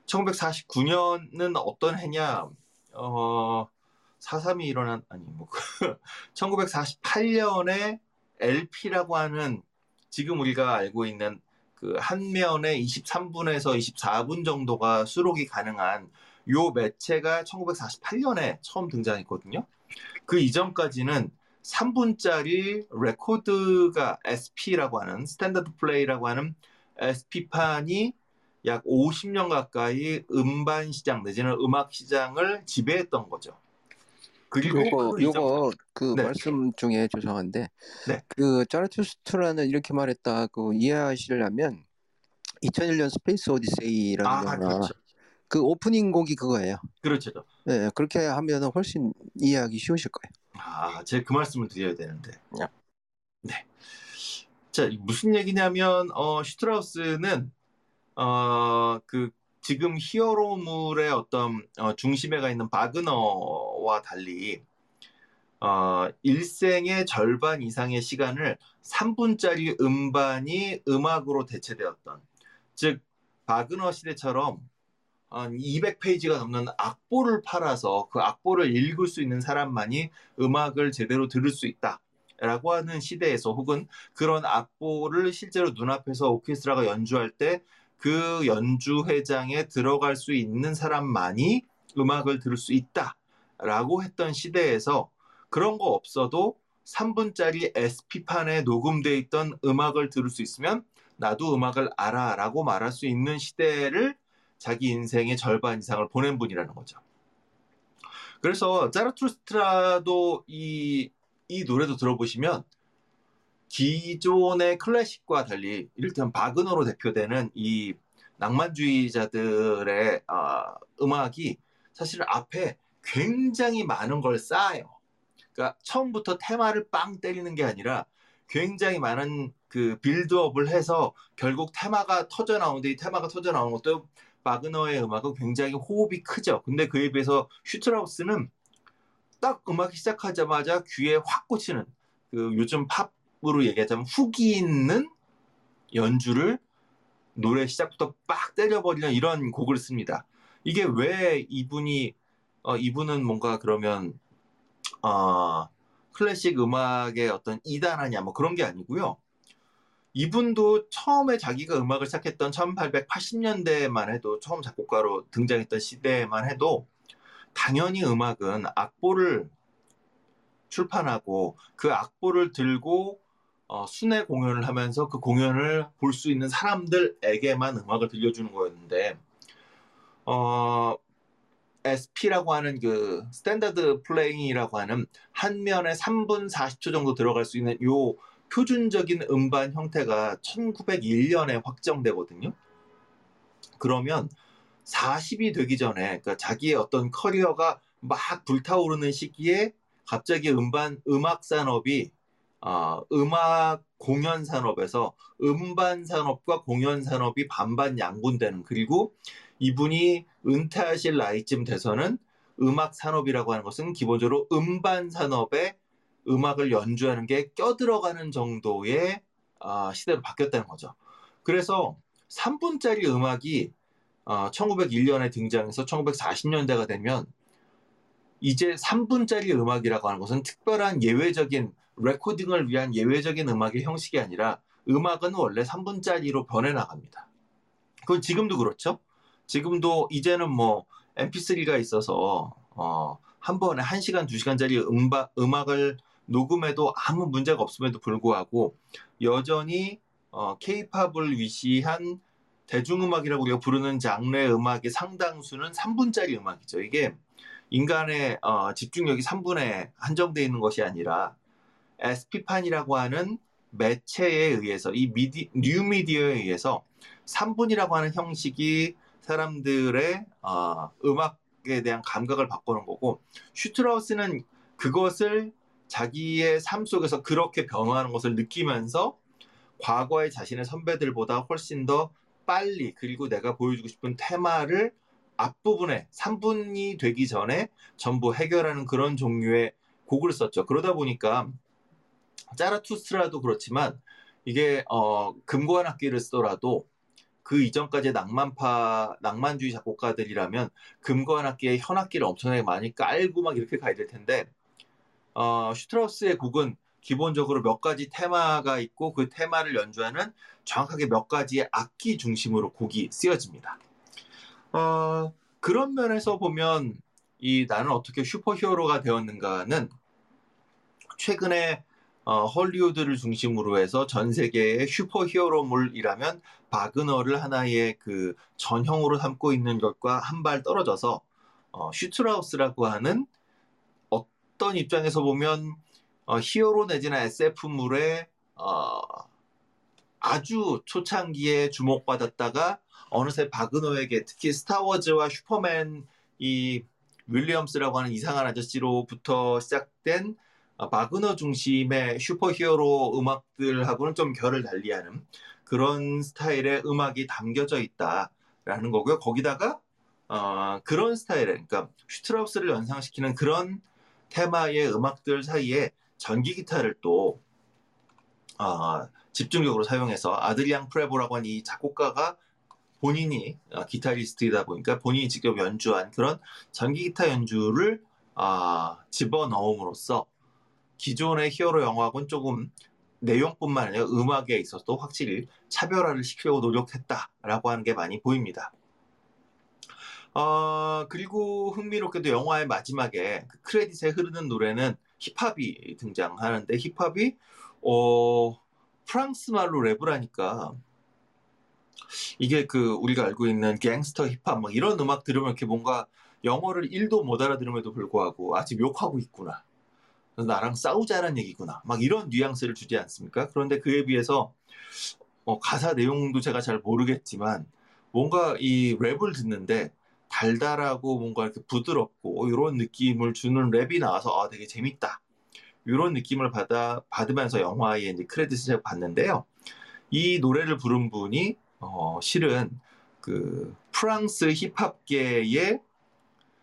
1949년은 어떤 해냐? 어, 4.3이 일어난, 아니, 뭐, 1948년에 LP라고 하는 지금 우리가 알고 있는 그 한 면에 23분에서 24분 정도가 수록이 가능한 요 매체가 1948년에 처음 등장했거든요. 그 이전까지는 3분짜리 레코드가 SP라고 하는 standard play라고 하는 SP판이 약 50년 가까이 음반 시장 내지는 음악 시장을 지배했던 거죠. 그리고 요거 그 요거 그 네. 말씀 중에 죄송한데 네. 그 자라투스트라는 이렇게 말했다 그 이해하시려면 2001년 스페이스 오디세이라는 아, 영화 그렇죠. 그 오프닝 곡이 그거예요. 그렇죠. 네, 그렇게 하면 훨씬 이해하기 쉬우실 거예요. 아, 제가 그 말씀을 드려야 되는데. 야. 네. 자, 무슨 얘기냐면 어 슈트라우스는 어 그 지금 히어로물의 어떤 어, 중심에 가 있는 바그너와 달리 어, 일생의 절반 이상의 시간을 3분짜리 음반이 음악으로 대체되었던 즉 바그너 시대처럼 한 200페이지가 넘는 악보를 팔아서 그 악보를 읽을 수 있는 사람만이 음악을 제대로 들을 수 있다 라고 하는 시대에서 혹은 그런 악보를 실제로 눈앞에서 오케스트라가 연주할 때 그 연주회장에 들어갈 수 있는 사람만이 음악을 들을 수 있다라고 했던 시대에서 그런 거 없어도 3분짜리 SP판에 녹음되어 있던 음악을 들을 수 있으면 나도 음악을 알아 라고 말할 수 있는 시대를 자기 인생의 절반 이상을 보낸 분이라는 거죠. 그래서 자라투스트라도 이, 이 노래도 들어보시면 기존의 클래식과 달리 이를테면 바그너로 대표되는 이 낭만주의자들의 아, 음악이 사실 앞에 굉장히 많은 걸 쌓아요. 그러니까 처음부터 테마를 빵 때리는 게 아니라 굉장히 많은 그 빌드업을 해서 결국 테마가 터져 나오는데 이 테마가 터져 나오는 것도 바그너의 음악은 굉장히 호흡이 크죠. 근데 그에 비해서 슈트라우스는 딱 음악이 시작하자마자 귀에 확 꽂히는 그 요즘 팝 으로 얘기하자면 후기 있는 연주를 노래 시작부터 빡 때려버리는 이런 곡을 씁니다. 이게 왜 이분이 어, 이분은 뭔가 그러면 어, 클래식 음악의 어떤 이단하냐 뭐 그런 게 아니고요. 이분도 처음에 자기가 음악을 시작했던 1880년대만 해도 처음 작곡가로 등장했던 시대만 해도 당연히 음악은 악보를 출판하고 그 악보를 들고 어, 순회 공연을 하면서 그 공연을 볼 수 있는 사람들에게만 음악을 들려주는 거였는데 어, SP라고 하는 그 standard playing이라고 하는 한 면에 3분 40초 정도 들어갈 수 있는 요 표준적인 음반 형태가 1901년에 확정되거든요. 그러면 40이 되기 전에 그러니까 자기의 어떤 커리어가 막 불타오르는 시기에 갑자기 음반 음악 산업이 어, 음악 공연 산업에서 음반 산업과 공연 산업이 반반 양분되는 그리고 이분이 은퇴하실 나이쯤 돼서는 음악 산업이라고 하는 것은 기본적으로 음반 산업에 음악을 연주하는 게 껴들어가는 정도의 어, 시대로 바뀌었다는 거죠. 그래서 3분짜리 음악이 어, 1901년에 등장해서 1940년대가 되면 이제 3분짜리 음악이라고 하는 것은 특별한 예외적인 레코딩을 위한 예외적인 음악의 형식이 아니라 음악은 원래 3분짜리로 변해 나갑니다. 그건 지금도 그렇죠. 지금도 이제는 뭐 MP3가 있어서 어, 한 번에 1시간, 2시간짜리 음바, 음악을 녹음해도 아무 문제가 없음에도 불구하고 여전히 어, K-팝을 위시한 대중음악이라고 우리가 부르는 장르의 음악의 상당수는 3분짜리 음악이죠. 이게 인간의 어, 집중력이 3분에 한정되어 있는 것이 아니라 SP판이라고 하는 매체에 의해서 이 미디, 뉴 미디어에 의해서 3분이라고 하는 형식이 사람들의 어, 음악에 대한 감각을 바꾸는 거고 슈트라우스는 그것을 자기의 삶 속에서 그렇게 변화하는 것을 느끼면서 과거의 자신의 선배들보다 훨씬 더 빨리 그리고 내가 보여주고 싶은 테마를 앞부분에 3분이 되기 전에 전부 해결하는 그런 종류의 곡을 썼죠. 그러다 보니까 짜라투스트라도 그렇지만 이게 어, 금고한 악기를 쓰더라도 그 이전까지 낭만파 낭만주의 작곡가들이라면 금고한 악기에 현악기를 엄청나게 많이 깔고 막 이렇게 가야 될 텐데 어, 슈트라우스의 곡은 기본적으로 몇 가지 테마가 있고 그 테마를 연주하는 정확하게 몇 가지의 악기 중심으로 곡이 쓰여집니다. 어, 그런 면에서 보면 이 나는 어떻게 슈퍼히어로가 되었는가는 최근에 어, 헐리우드를 중심으로 해서 전 세계의 슈퍼히어로물이라면 바그너를 하나의 그 전형으로 삼고 있는 것과 한 발 떨어져서 어, 슈트라우스라고 하는 어떤 입장에서 보면 어, 히어로 내지는 SF물의 어, 아주 초창기에 주목받았다가 어느새 바그너에게 특히 스타워즈와 슈퍼맨 이 윌리엄스라고 하는 이상한 아저씨로부터 시작된 어, 바그너 중심의 슈퍼히어로 음악들하고는 좀 결을 달리하는 그런 스타일의 음악이 담겨져 있다라는 거고요. 거기다가 어, 그런 스타일의 그러니까 슈트라우스를 연상시키는 그런 테마의 음악들 사이에 전기 기타를 또 어, 집중적으로 사용해서 아드리앙 프레보라고 하는 이 작곡가가 본인이 어, 기타리스트이다 보니까 본인이 직접 연주한 그런 전기 기타 연주를 아, 집어넣음으로써 기존의 히어로 영화하고는 조금 내용뿐만 아니라 음악에 있어서도 확실히 차별화를 시키려고 노력했다라고 하는 게 많이 보입니다. 어, 그리고 흥미롭게도 영화의 마지막에 그 크레딧에 흐르는 노래는 힙합이 등장하는데 힙합이 어, 프랑스 말로 랩을 하니까 이게 그 우리가 알고 있는 갱스터 힙합 막 이런 음악 들으면 이렇게 뭔가 영어를 1도 못 알아들음에도 불구하고 아직 욕하고 있구나. 나랑 싸우자는 얘기구나. 막 이런 뉘앙스를 주지 않습니까? 그런데 그에 비해서 어, 가사 내용도 제가 잘 모르겠지만 뭔가 이 랩을 듣는데 달달하고 뭔가 이렇게 부드럽고 이런 느낌을 주는 랩이 나와서 아 되게 재밌다. 이런 느낌을 받아 받으면서 영화에 이제 크레딧을 제가 봤는데요. 이 노래를 부른 분이 어, 실은 그 프랑스 힙합계의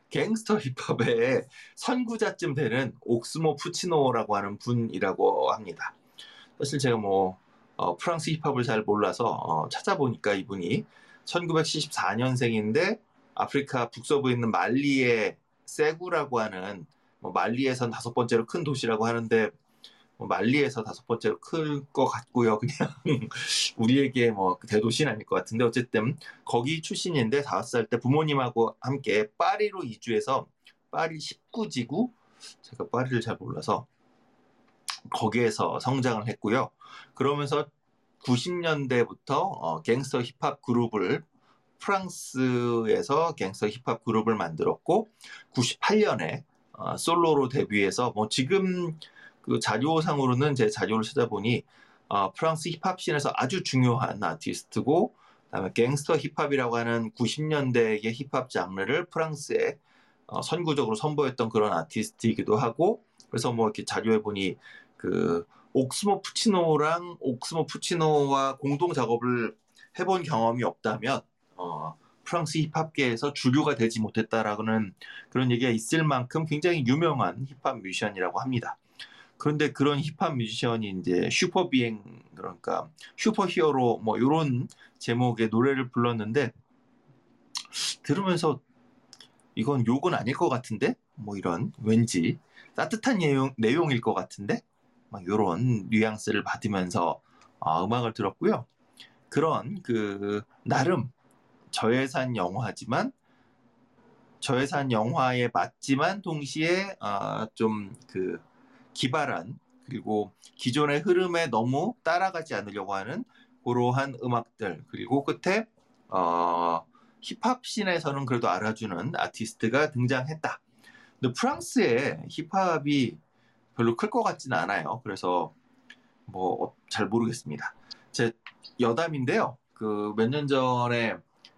갱스터 힙합의 선구자쯤 되는 옥스모 푸치노라고 하는 분이라고 합니다. 사실 제가 뭐 어, 프랑스 힙합을 잘 몰라서 어, 찾아보니까 이분이 1974년생인데 아프리카 북서부에 있는 말리의 세구라고 하는 뭐 말리에선 다섯 번째로 큰 도시라고 하는데 뭐 말리에서 다섯 번째로 클 것 같고요. 그냥 우리에게 뭐그 대도시는 아닐 것 같은데 어쨌든 거기 출신인데 다섯 살 때 부모님하고 함께 파리로 이주해서 파리 19지구 제가 파리를 잘 몰라서 거기에서 성장을 했고요. 그러면서 90년대부터 어, 갱스터 힙합 그룹을 프랑스에서 갱스터 힙합 그룹을 만들었고 98년에 어, 솔로로 데뷔해서 뭐 지금 그 자료상으로는 제 자료를 찾아보니 어, 프랑스 힙합 씬에서 아주 중요한 아티스트고 그다음에 갱스터 힙합이라고 하는 90년대의 힙합 장르를 프랑스에 어, 선구적으로 선보였던 그런 아티스트이기도 하고 그래서 뭐 이렇게 자료에 보니 그 옥스모 푸치노랑 옥스모 푸치노와 공동 작업을 해본 경험이 없다면 어, 프랑스 힙합계에서 주류가 되지 못했다라는 그런 얘기가 있을 만큼 굉장히 유명한 힙합 뮤지션이라고 합니다. 그런데 그런 힙합 뮤지션이 이제 슈퍼 비행 그러니까 슈퍼 히어로 뭐 이런 제목의 노래를 불렀는데 들으면서 이건 욕은 아닐 것 같은데 뭐 이런 왠지 따뜻한 내용, 내용일 것 같은데 막 이런 뉘앙스를 받으면서 어, 음악을 들었고요. 그런 그 나름 저예산 영화지만 저예산 영화에 맞지만 동시에 어, 좀그 기발한 그리고 기존의 흐름에 너무 따라가지 않으려고 하는 그러한 음악들 그리고 끝에 어, 힙합 씬에서는 그래도 알아주는 아티스트가 등장했다. 근데 프랑스의 힙합이 별로 클 것 같지는 않아요. 그래서 뭐 잘 모르겠습니다. 제 여담인데요. 그 몇 년 전에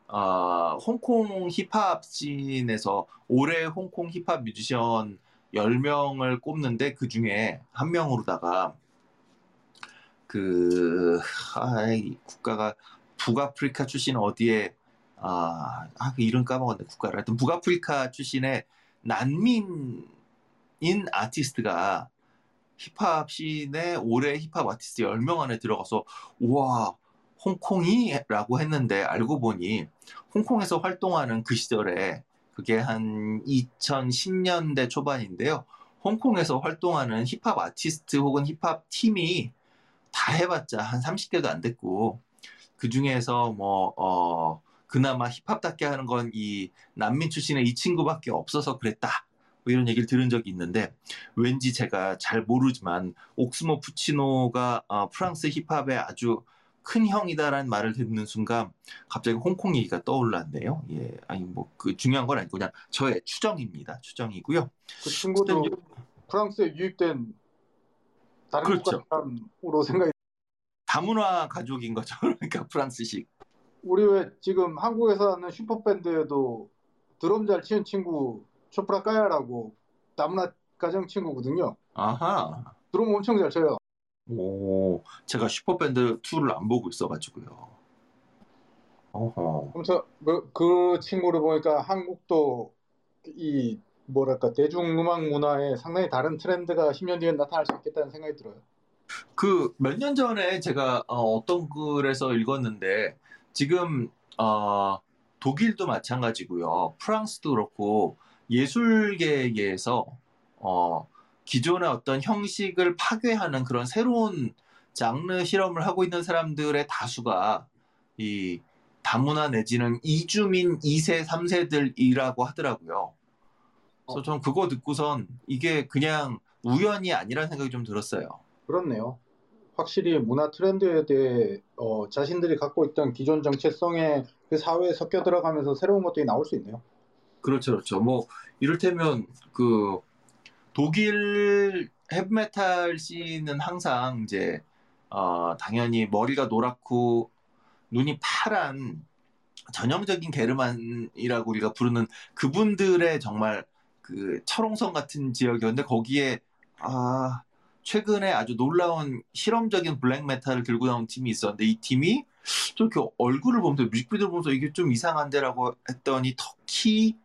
어, 홍콩 힙합 씬에서 올해 홍콩 힙합 뮤지션 10명을 꼽는데 그 중에 한 명으로다가 그 아, 국가가 북아프리카 출신 어디에 아, 아, 그 이름 까먹었네 국가를 하여튼 북아프리카 출신의 난민인 아티스트가 힙합 씬에 올해 힙합 아티스트 10명 안에 들어가서 우와 홍콩이? 라고 했는데 알고 보니 홍콩에서 활동하는 그 시절에 그게 한 2010년대 초반인데요. 홍콩에서 활동하는 힙합 아티스트 혹은 힙합 팀이 다 해봤자 한 30개도 안 됐고 그 중에서 뭐 어, 그나마 힙합답게 하는 건 이 난민 출신의 이 친구밖에 없어서 그랬다. 뭐 이런 얘기를 들은 적이 있는데 왠지 제가 잘 모르지만 옥스모 푸치노가 어, 프랑스 힙합의 아주 큰 형이다라는 말을 듣는 순간 갑자기 홍콩 얘기가 떠올랐네요. 예, 아니 뭐 그 중요한 건 아니고 그냥 저의 추정입니다. 추정이고요. 그 친구도 어쨌든 프랑스에 유입된 다른 그렇죠. 사람으로 생각이 다문화 가족인 거죠. 그러니까 프랑스식. 우리 왜 지금 한국에서 하는 슈퍼밴드에도 드럼 잘 치는 친구 쇼프라 까야라고 다문화 가정 친구거든요. 아하. 드럼 엄청 잘 쳐요. 오, 제가 슈퍼밴드 2를 안 보고 있어가지고요. 어허. 그래서 그, 그 친구를 보니까 한국도 이 뭐랄까 대중음악 문화에 상당히 다른 트렌드가 10년 뒤에 나타날 수 있겠다는 생각이 들어요. 그 몇 년 전에 제가 어, 떤 글에서 읽었는데 지금 어, 독일도 마찬가지고요. 프랑스도 그렇고 예술계에서 어, 기존의 어떤 형식을 파괴하는 그런 새로운 장르 실험을 하고 있는 사람들의 다수가 이 다문화 내지는 이주민 2세, 3세들이라고 하더라고요. 그래서 전 그거 듣고선 이게 그냥 우연이 아니라는 생각이 좀 들었어요. 그렇네요. 확실히 문화 트렌드에 대해 어, 자신들이 갖고 있던 기존 정체성에 그 사회에 섞여 들어가면서 새로운 것들이 나올 수 있네요. 그렇죠, 그렇죠. 뭐 이를테면 그 독일 헤비메탈 씬은 항상 이제 어, 당연히 머리가 노랗고 눈이 파란 전형적인 게르만이라고 우리가 부르는 그분들의 정말 그 철옹성 같은 지역이었는데 거기에 아 최근에 아주 놀라운 실험적인 블랙 메탈을 들고 나온 팀이 있었는데 이 팀이 좀 이렇게 얼굴을 보면서 뮤직비디오를 보면서 이게 좀 이상한데라고 했더니 터키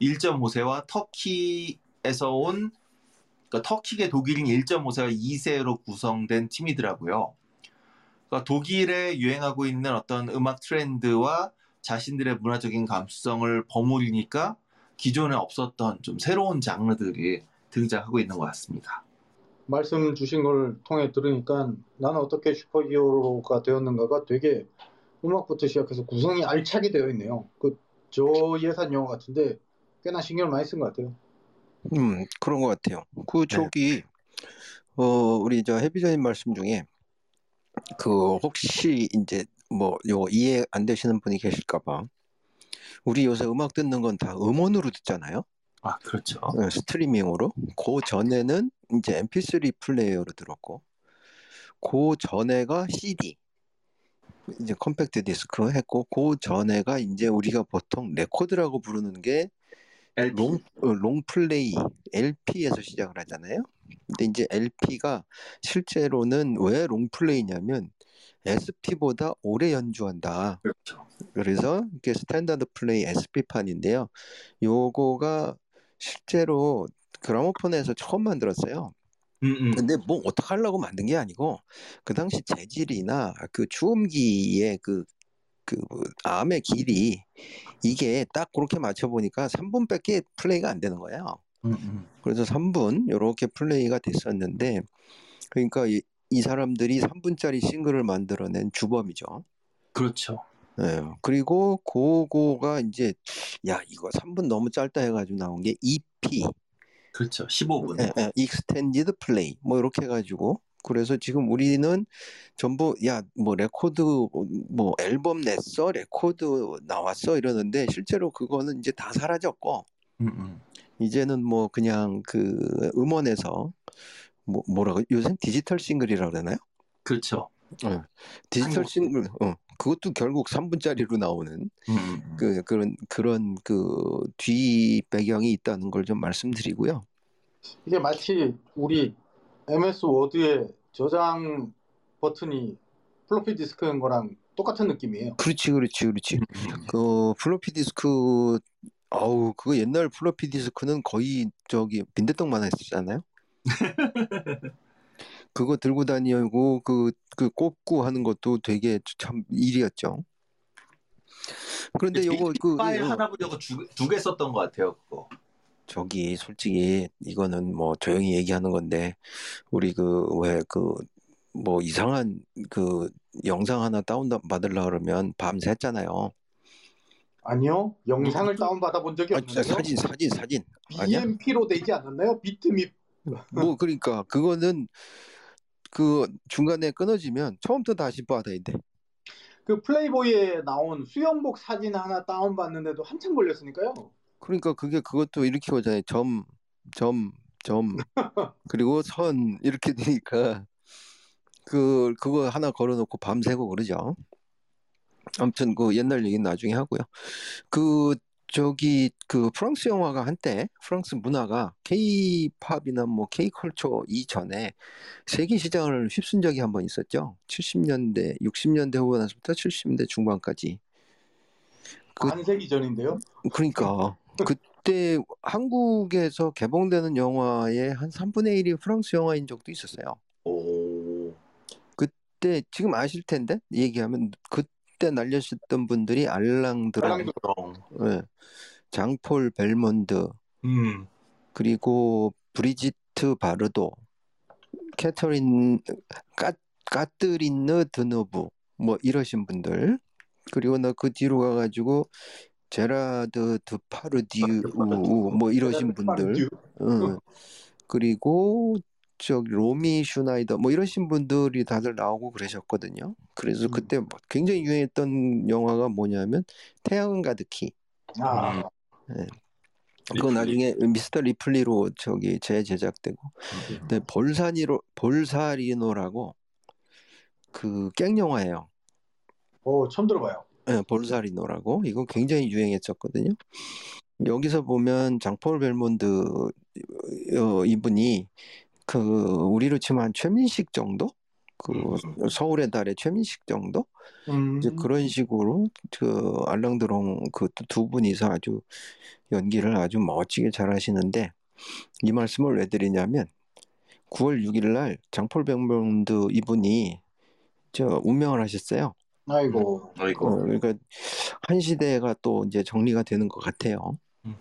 1.5세와 터키에서 온 그러니까 터키계 독일인 1.5세와 2세로 구성된 팀이더라고요. 그러니까 독일에 유행하고 있는 어떤 음악 트렌드와 자신들의 문화적인 감수성을 버무리니까 기존에 없었던 좀 새로운 장르들이 등장하고 있는 것 같습니다. 말씀 주신 걸 통해 들으니까 나는 어떻게 슈퍼히어로가 되었는가가 되게 음악부터 시작해서 구성이 알차게 되어 있네요. 그 저 예산 영화 같은데 꽤나 신경을 많이 쓴 것 같아요. 음, 그런 것 같아요. 그 저기 어 우리 저 해비자님 말씀 중에 그 혹시 이제 뭐 요 이해 안 되시는 분이 계실까봐 우리 요새 음악 듣는 건 다 음원으로 듣잖아요. 아 그렇죠. 어, 스트리밍으로. 그 전에는 이제 MP3 플레이어로 들었고, 그 전에가 CD, 이제 컴팩트 디스크 했고, 그 전에가 이제 우리가 보통 레코드라고 부르는 게. long, 어, long play, LP에서 시작을 하잖아요. 근데 이제 LP가 실제로는 왜 long play냐면 SP보다 오래 연주한다. 그렇죠. 그래서 이게 standard play SP판인데요. 요거가 실제로 그라모폰에서 처음 만들었어요. 음, 음. 근데 뭐 어떡하려고 만든 게 아니고 그 당시 재질이나 그 축음기의 그, 그 암의 길이 이게 딱 그렇게 맞춰 보니까 3분밖에 플레이가 안 되는 거예요. 음, 음. 그래서 3분 이렇게 플레이가 됐었는데 그러니까 이, 이 사람들이 3분짜리 싱글을 만들어낸 주범이죠. 그렇죠. 예, 그리고 그거가 이제 야 이거 3분 너무 짧다 해가지고 나온 게 EP, 그렇죠. 15분. 예, 예, Extended Play 뭐 이렇게 해가지고 그래서 지금 우리는 전부 야 뭐 레코드 뭐 앨범 냈어 레코드 나왔어 이러는데 실제로 그거는 이제 다 사라졌고 음, 음. 이제는 뭐 그냥 그 음원에서 뭐 뭐라고 요새 디지털 싱글이라 그러나요? 그렇죠. 디지털 한국- 싱글 어 그것도 결국 3분짜리로 나오는 음, 음. 그 그런 그런 그 뒤 배경이 있다는 걸 좀 말씀드리고요. 이게 마치 우리 MS 워드의 저장 버튼이 플로피 디스크인 거랑 똑같은 느낌이에요. 그렇지, 그렇지, 그렇지. 음, 음. 그 플로피 디스크 아우 그거 옛날 플로피 디스크는 거의 저기 빈대떡만 했었잖아요. 그거 들고 다니고 그, 그 꼽고 하는 것도 되게 참 일이었죠. 그런데 요거 그 파일 어, 하나 보려고 두 개 썼던 것 같아요. 그거. 저기 솔직히 이거는 뭐 조용히 얘기하는 건데 우리 그 왜 그 뭐 이상한 그 영상 하나 다운 받으려 그러면 밤새 했잖아요. 아니요. 영상을 다운 받아 본 적이 아, 없는데요. 사진 사진 사진? BMP로 되지 않았나요? 비트밉. 뭐 그러니까 그거는 그 중간에 끊어지면 처음부터 다시 받아야 돼. 그 플레이보이에 나온 수영복 사진 하나 다운 받는데도 한참 걸렸으니까요. 그러니까 그게 그것도 이렇게 오잖아요. 점, 점, 점, 그리고 선 이렇게 되니까 그 그거 하나 걸어놓고 밤새고 그러죠. 아무튼 그 옛날 얘기는 나중에 하고요. 그 저기 그 프랑스 영화가 한때 프랑스 문화가 K-팝이나 뭐 K-컬처 이전에 세계 시장을 휩쓴 적이 한 번 있었죠. 70년대, 60년대 후반부터 70년대 중반까지. 그- 반세기 전인데요. 그러니까 그때 한국에서 개봉되는 영화의 한 3분의 1이 프랑스 영화인 적도 있었어요. 오. 그때 지금 아실 텐데 얘기하면 그때 날리셨던 분들이 알랑드롱, 알랑드- 그럼. 예, 장폴 벨몬드 음. 그리고 브리지트 바르도, 캐터린 까, 까뜨리느 드노브 뭐 이러신 분들 그리고 나 그 뒤로 가가지고 제라드 드 파르디우 뭐 이러신 분들 응. 그리고 저기 로미 슈나이더 뭐 이러신 분들이 다들 나오고 그러셨거든요. 그래서 음. 그때 뭐 굉장히 유행했던 영화가 뭐냐면 태양은 가득히 아, 그거 나중에 미스터 리플리로 저기 재제작되고 네, 볼사니로 볼사리노라고 그 깽 영화예요. 오, 처음 들어봐요. 네, 볼사리노라고? 이거 굉장히 유행했었거든요. 여기서 보면 장폴 벨몬드 어, 이분이 그 우리로 치면 한 최민식 정도? 그 서울의 달의 최민식 정도? 음, 이제 그런 식으로 그 알랑드롱 그 두 분이서 아주 연기를 아주 멋지게 잘하시는데 이 말씀을 왜 드리냐면 9월 6일 날 장폴 벨몬드 이분이 저 운명을 하셨어요. 아이고. 아이고. 어, 그러니까 한 시대가 또 이제 정리가 되는 것 같아요. 음.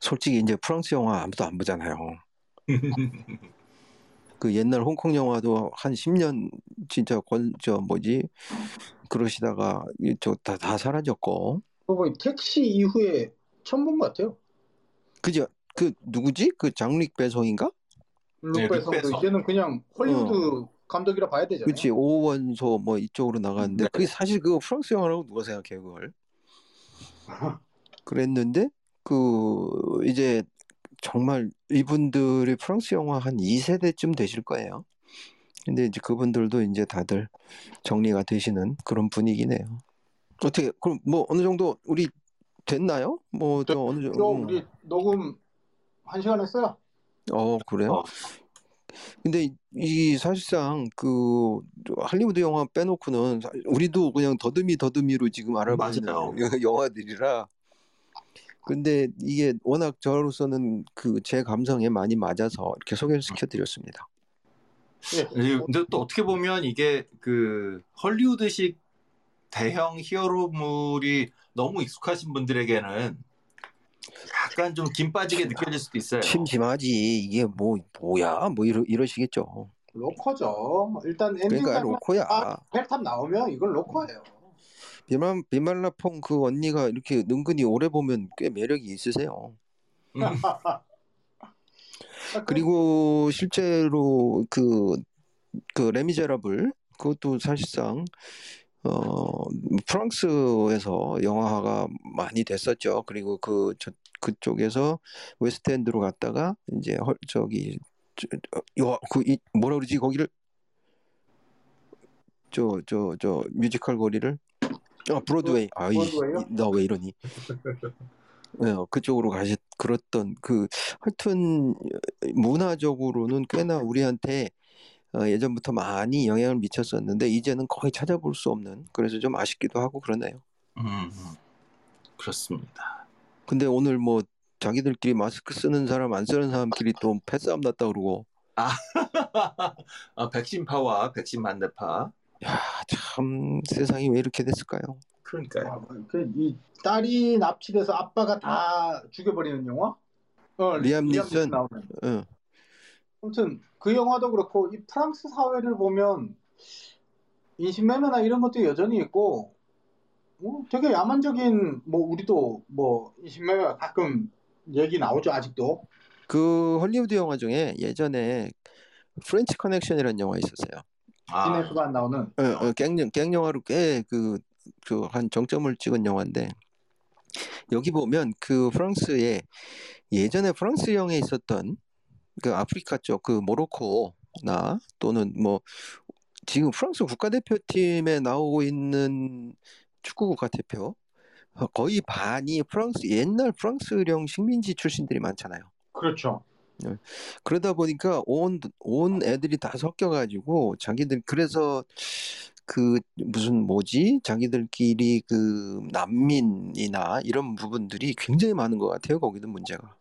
솔직히 이제 프랑스 영화 아무도 안 보잖아요. 그 옛날 홍콩 영화도 한 10년 진짜 권, 저 뭐지 그러시다가 저다 다 사라졌고 그거 택시 이후에 처음 본 것 같아요. 그죠 그 누구지 그 장릭 배송인가 네, 룩배성도 룩배성. 이제는 그냥 헐리우드 감독이라 봐야 되잖아요. 그렇지 오원소 뭐 이쪽으로 나갔는데 네. 그게 사실 그거 프랑스 영화라고 누가 생각해 그걸 그랬는데 그 이제 정말 이분들이 프랑스 영화 한 2세대쯤 되실 거예요. 근데 이제 그분들도 이제 다들 정리가 되시는 그런 분위기네요. 어떻게 그럼 뭐 어느 정도 우리 됐나요? 뭐 저 어느 저 정도 우리 녹음 한 시간 했어요. 어 그래요? 어. 근데 이- 이 사실상 그 할리우드 영화 빼놓고는 사- 우리도 그냥 더듬이 더듬이로 지금 알아보는 영화들이라 근데 이게 워낙 저로서는 그 제 감성에 많이 맞아서 이렇게 소개를 시켜드렸습니다. 예. 근데 또 어떻게 보면 이게 그 헐리우드식 대형 히어로물이 너무 익숙하신 분들에게는 약간 좀 김 빠지게 느껴질 수도 있어요. 심심하지 이게 뭐 뭐야 뭐 이러 이러시겠죠. 로코죠. 일단 엔딩 그러니까 장면 로코야. 아, 에펠탑 나오면 이건 로코예요. 비말 비말라퐁 그 언니가 이렇게 은근히 오래 보면 꽤 매력이 있으세요. 음. 그리고 실제로 그, 그 레미제라블 그것도 사실상 어 프랑스에서 영화가 많이 됐었죠. 그리고 그 저, 그쪽에서 웨스트엔드로 갔다가 이제 헐, 저기 그 뭐라 그러지 거기를 저 저 저 뮤지컬 거리를 아 브로드웨이 아이? 나 왜 이러니 네, 그쪽으로 가셨 그랬던 그 하여튼 문화적으로는 꽤나 우리한테 어, 예전부터 많이 영향을 미쳤었는데 이제는 거의 찾아볼 수 없는 그래서 좀 아쉽기도 하고 그러네요. 음, 음. 그렇습니다. 근데 오늘 뭐 자기들끼리 마스크 쓰는 사람 안 쓰는 사람끼리 또 패싸움 났다 그러고 아, 백신파와 백신 반대파. 야 참 세상이 왜 이렇게 됐을까요? 그러니까요. 아, 그, 이 딸이 납치돼서 아빠가 다 죽여버리는 영화? 어, 리암 니슨. 응. 아무튼 그 영화도 그렇고 이 프랑스 사회를 보면 인신매매나 이런 것도 여전히 있고 뭐 되게 야만적인 뭐 우리도 뭐 이신매가 가끔 얘기 나오죠 아직도. 그 헐리우드 영화 중에 예전에 프렌치 커넥션이라는 영화 있었어요. 아, 진 해크만 나오는. 어, 어, 갱, 갱 영화로 꽤 그 그 한 정점을 찍은 영화인데 여기 보면 그 프랑스에 예전에 프랑스령에 있었던 그 아프리카 쪽 그 모로코나 또는 뭐 지금 프랑스 국가대표팀에 나오고 있는 축구 국가대표 어, 거의 반이 프랑스 옛날 프랑스령 식민지 출신들이 많잖아요. 그렇죠. 그러다 보니까 온, 온 애들이 다 섞여가지고 자기들 그래서 그 무슨 뭐지 자기들끼리 그 난민이나 이런 부분들이 굉장히 많은 것 같아요 거기도 문제가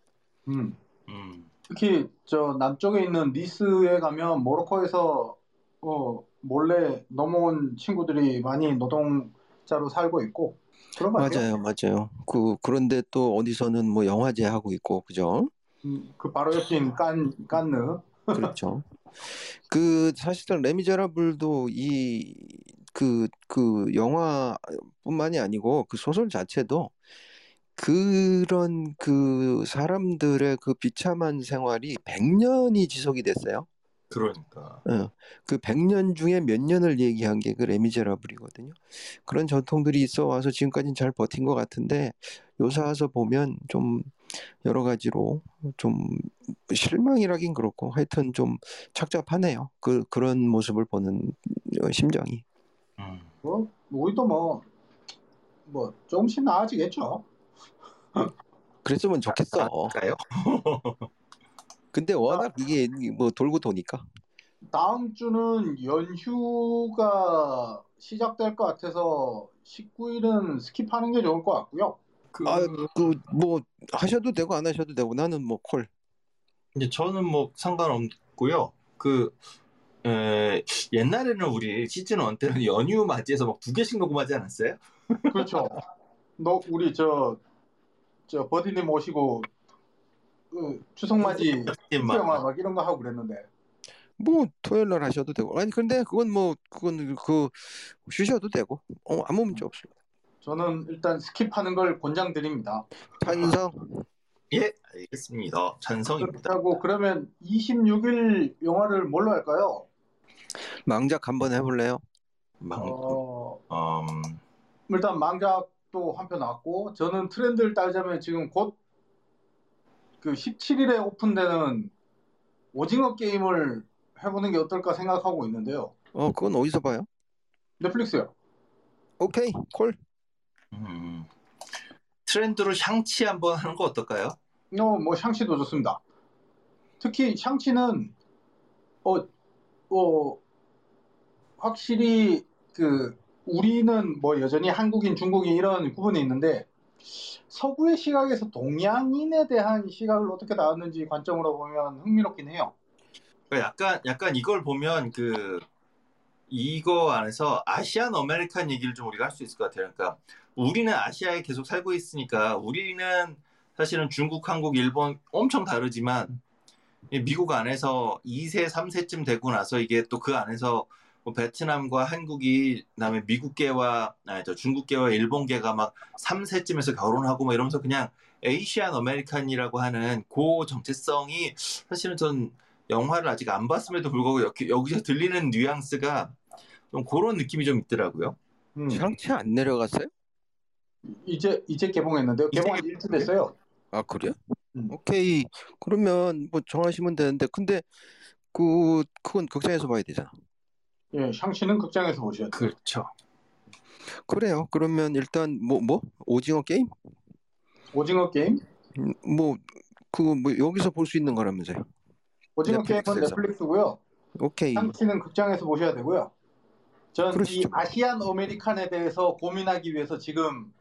음. 음. 특히 저 남쪽에 있는 니스에 가면 모로코에서 어 몰래 넘어온 친구들이 많이 노동 자로 살고 있고 그런 거. 맞아요 맞아요 그 그런데 또 어디서는 뭐 영화제 하고 있고 그죠 음, 그 바로 옆인 깐 깐느 그렇죠 그 사실상 레미제라블도 이그그 영화뿐만이 아니고 그 소설 자체도 그런 그 사람들의 그 비참한 생활이 100년이 지속이 됐어요. 그러니까. 어, 그 100년 중에 몇 년을 얘기한 게 그 레미제라블이거든요. 그런 전통들이 있어 와서 지금까지는 잘 버틴 것 같은데 요사 와서 보면 좀 여러 가지로 좀 실망이라긴 그렇고 하여튼 좀 착잡하네요. 그 그런 모습을 보는 어, 심정이. 음. 뭐 우리도 뭐 뭐 조금씩 나아지겠죠. 그랬으면 좋겠어. 가요? 근데 워낙 이게 뭐 돌고 도니까. 다음 주는 연휴가 시작될 것 같아서 19일은 skip하는 게 좋을 것 같고요. 그, 아 그 뭐 하셔도 되고 안 하셔도 되고 나는 뭐 call. 이제 저는 뭐 상관없고요. 그 에, 옛날에는 우리 시즌 1 때는 연휴 맞이해서 막 두 개씩 녹음하지 않았어요? 그렇죠. 너 우리 저 저 버디님 모시고 그 추석 맞이 막 영화 막 이런 거 하고 그랬는데 뭐 토요일 날 하셔도 되고. 아니 근데 그건 뭐 그건 그 쉬셔도 되고. 어 아무 문제 없습니다. 저는 일단 skip하는 걸 권장드립니다. 찬성. 예, 알겠습니다. 찬성입니다. 그렇다고 그러면 26일 영화를 뭘로 할까요? 망작 한번 해볼래요? 망, 어, 음, 일단 망작도 한 편 나왔고 저는 트렌드를 따지자면 지금 곧 그 17일에 오픈되는 오징어 게임을 해보는 게 어떨까 생각하고 있는데요. 어 그건 어디서 봐요? 넷플릭스요. 오케이 콜. 음. 트렌드로 샹치 한번 하는 거 어떨까요? 어, 뭐 샹치도 좋습니다. 특히 샹치는 어, 어 확실히 그 우리는 뭐 여전히 한국인, 중국인 이런 구분이 있는데 서구의 시각에서 동양인에 대한 시각을 어떻게 나왔는지 관점으로 보면 흥미롭긴 해요. 그러니까 약간 약간 이걸 보면 그 이거 안에서 Asian American 얘기를 좀 우리가 할 수 있을 것 같아요. 그러니까 우리는 아시아에 계속 살고 있으니까 우리는 사실은 중국, 한국, 일본 엄청 다르지만 이 미국 안에서 2세, 3세쯤 되고 나서 이게 또 그 안에서 뭐 베트남과 한국이 그다음에 미국계와 아니 저 중국계와 일본계가 막 3세쯤에서 결혼하고 뭐 이러면서 그냥 Asian American이라고 하는 그 정체성이 사실은 전 영화를 아직 안 봤음에도 불구하고 여기, 여기서 들리는 뉘앙스가 좀 그런 느낌이 좀 있더라고요. 음, 샹치 안 내려갔어요? 이제 이제 개봉했는데요. 개봉한 지 일주 됐어요. 아 그래요? 음. 오케이 그러면 뭐 정하시면 되는데 근데 그 그건 극장에서 봐야 되잖아. 예, 샹치는 극장에서 보셔야 돼요. 그렇죠. 그래요. 그러면 일단 뭐뭐 오징어 게임? 오징어 게임? 뭐 그거 뭐 여기서 볼 수 있는 거라면서요. 오징어 게임은 넷플릭스에서. 넷플릭스고요. 오케이. 샹치는 극장에서 보셔야 되고요. 전 이. Asian American에 대해서 고민하기 위해서 지금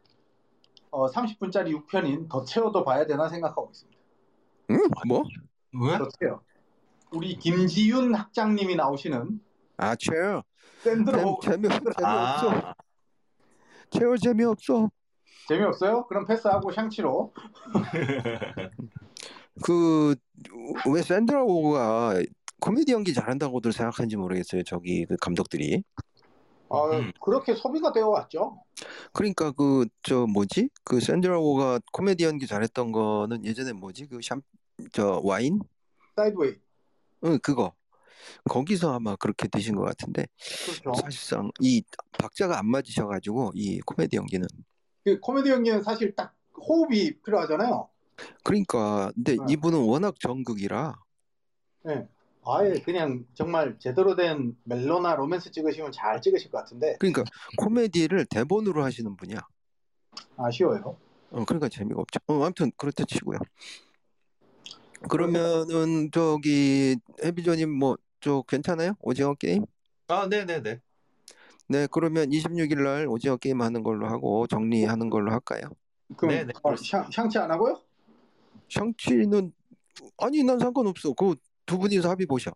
어, 30분짜리 6편인 더 채워도 봐야 되나 생각하고 있습니다. 응? 뭐? 왜? 더 채워. 우리 김지윤 학장님이 나오시는 아 최어. 샌드로 재미 재미없어. 아, 최어 재미없어. 재미없어요? 그럼 패스하고 샹치로. 그왜 샌드라 오가 코미디 연기 잘한다고들 생각하는지 모르겠어요. 저기 그 감독들이. 아, 음. 그렇게 소비가 되어 왔죠. 그러니까 그 저 뭐지? 그 샌드라오가 코미디 연기 잘했던 거는 예전에 뭐지? 그 샴 저 와인? 사이드웨이. 응, 그거. 거기서 아마 그렇게 되신 것 같은데 그렇죠. 사실상 이 박자가 안 맞으셔가지고 이 코미디 연기는 그 코미디 연기는 사실 딱 호흡이 필요하잖아요. 그러니까 근데 네. 이분은 워낙 정극이라 예. 아예 그냥 정말 제대로 된 멜로나 로맨스 찍으시면 잘 찍으실 것 같은데 그러니까 코미디를 대본으로 하시는 분이야. 아쉬워요. 어, 그러니까 재미가 없죠. 어, 아무튼 그렇다 치고요. 그러면은 저기 해비조님 뭐 저 괜찮아요? 오징어 게임? 아, 네네네. 네, 그러면 26일 날 오징어 게임 하는 걸로 하고 정리하는 걸로 할까요? 그럼 네네, 어, 샹, 샹치 안 하고요? 샹치는 아니 난 상관없어. 그 두 분이서 합의 보셔.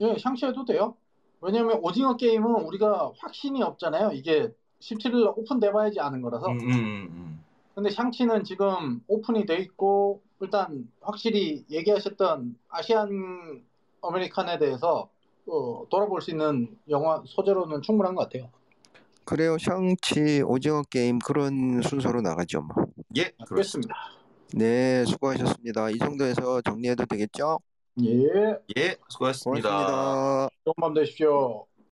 예, 샹치 해도 돼요. 왜냐면 오징어 게임은 우리가 확신이 없잖아요. 이게 17일 날 오픈돼 봐야지 아는 거라서. 음, 음, 음, 근데 샹치는 지금 오픈이 돼 있고 일단 확실히 얘기하셨던 아시안 아메리칸에 대해서 어, 돌아볼 수 있는 영화 소재로는 충분한 것 같아요. 그래요. 샹치 오징어 게임 그런 순서로 나가죠. 뭐. 음. 예, 그렇습니다. 그렇습니다. 네, 수고하셨습니다. 이 정도에서 정리해도 되겠죠? 예, 예, 수고하셨습니다. 고맙습니다. 좋은 밤 되십시오.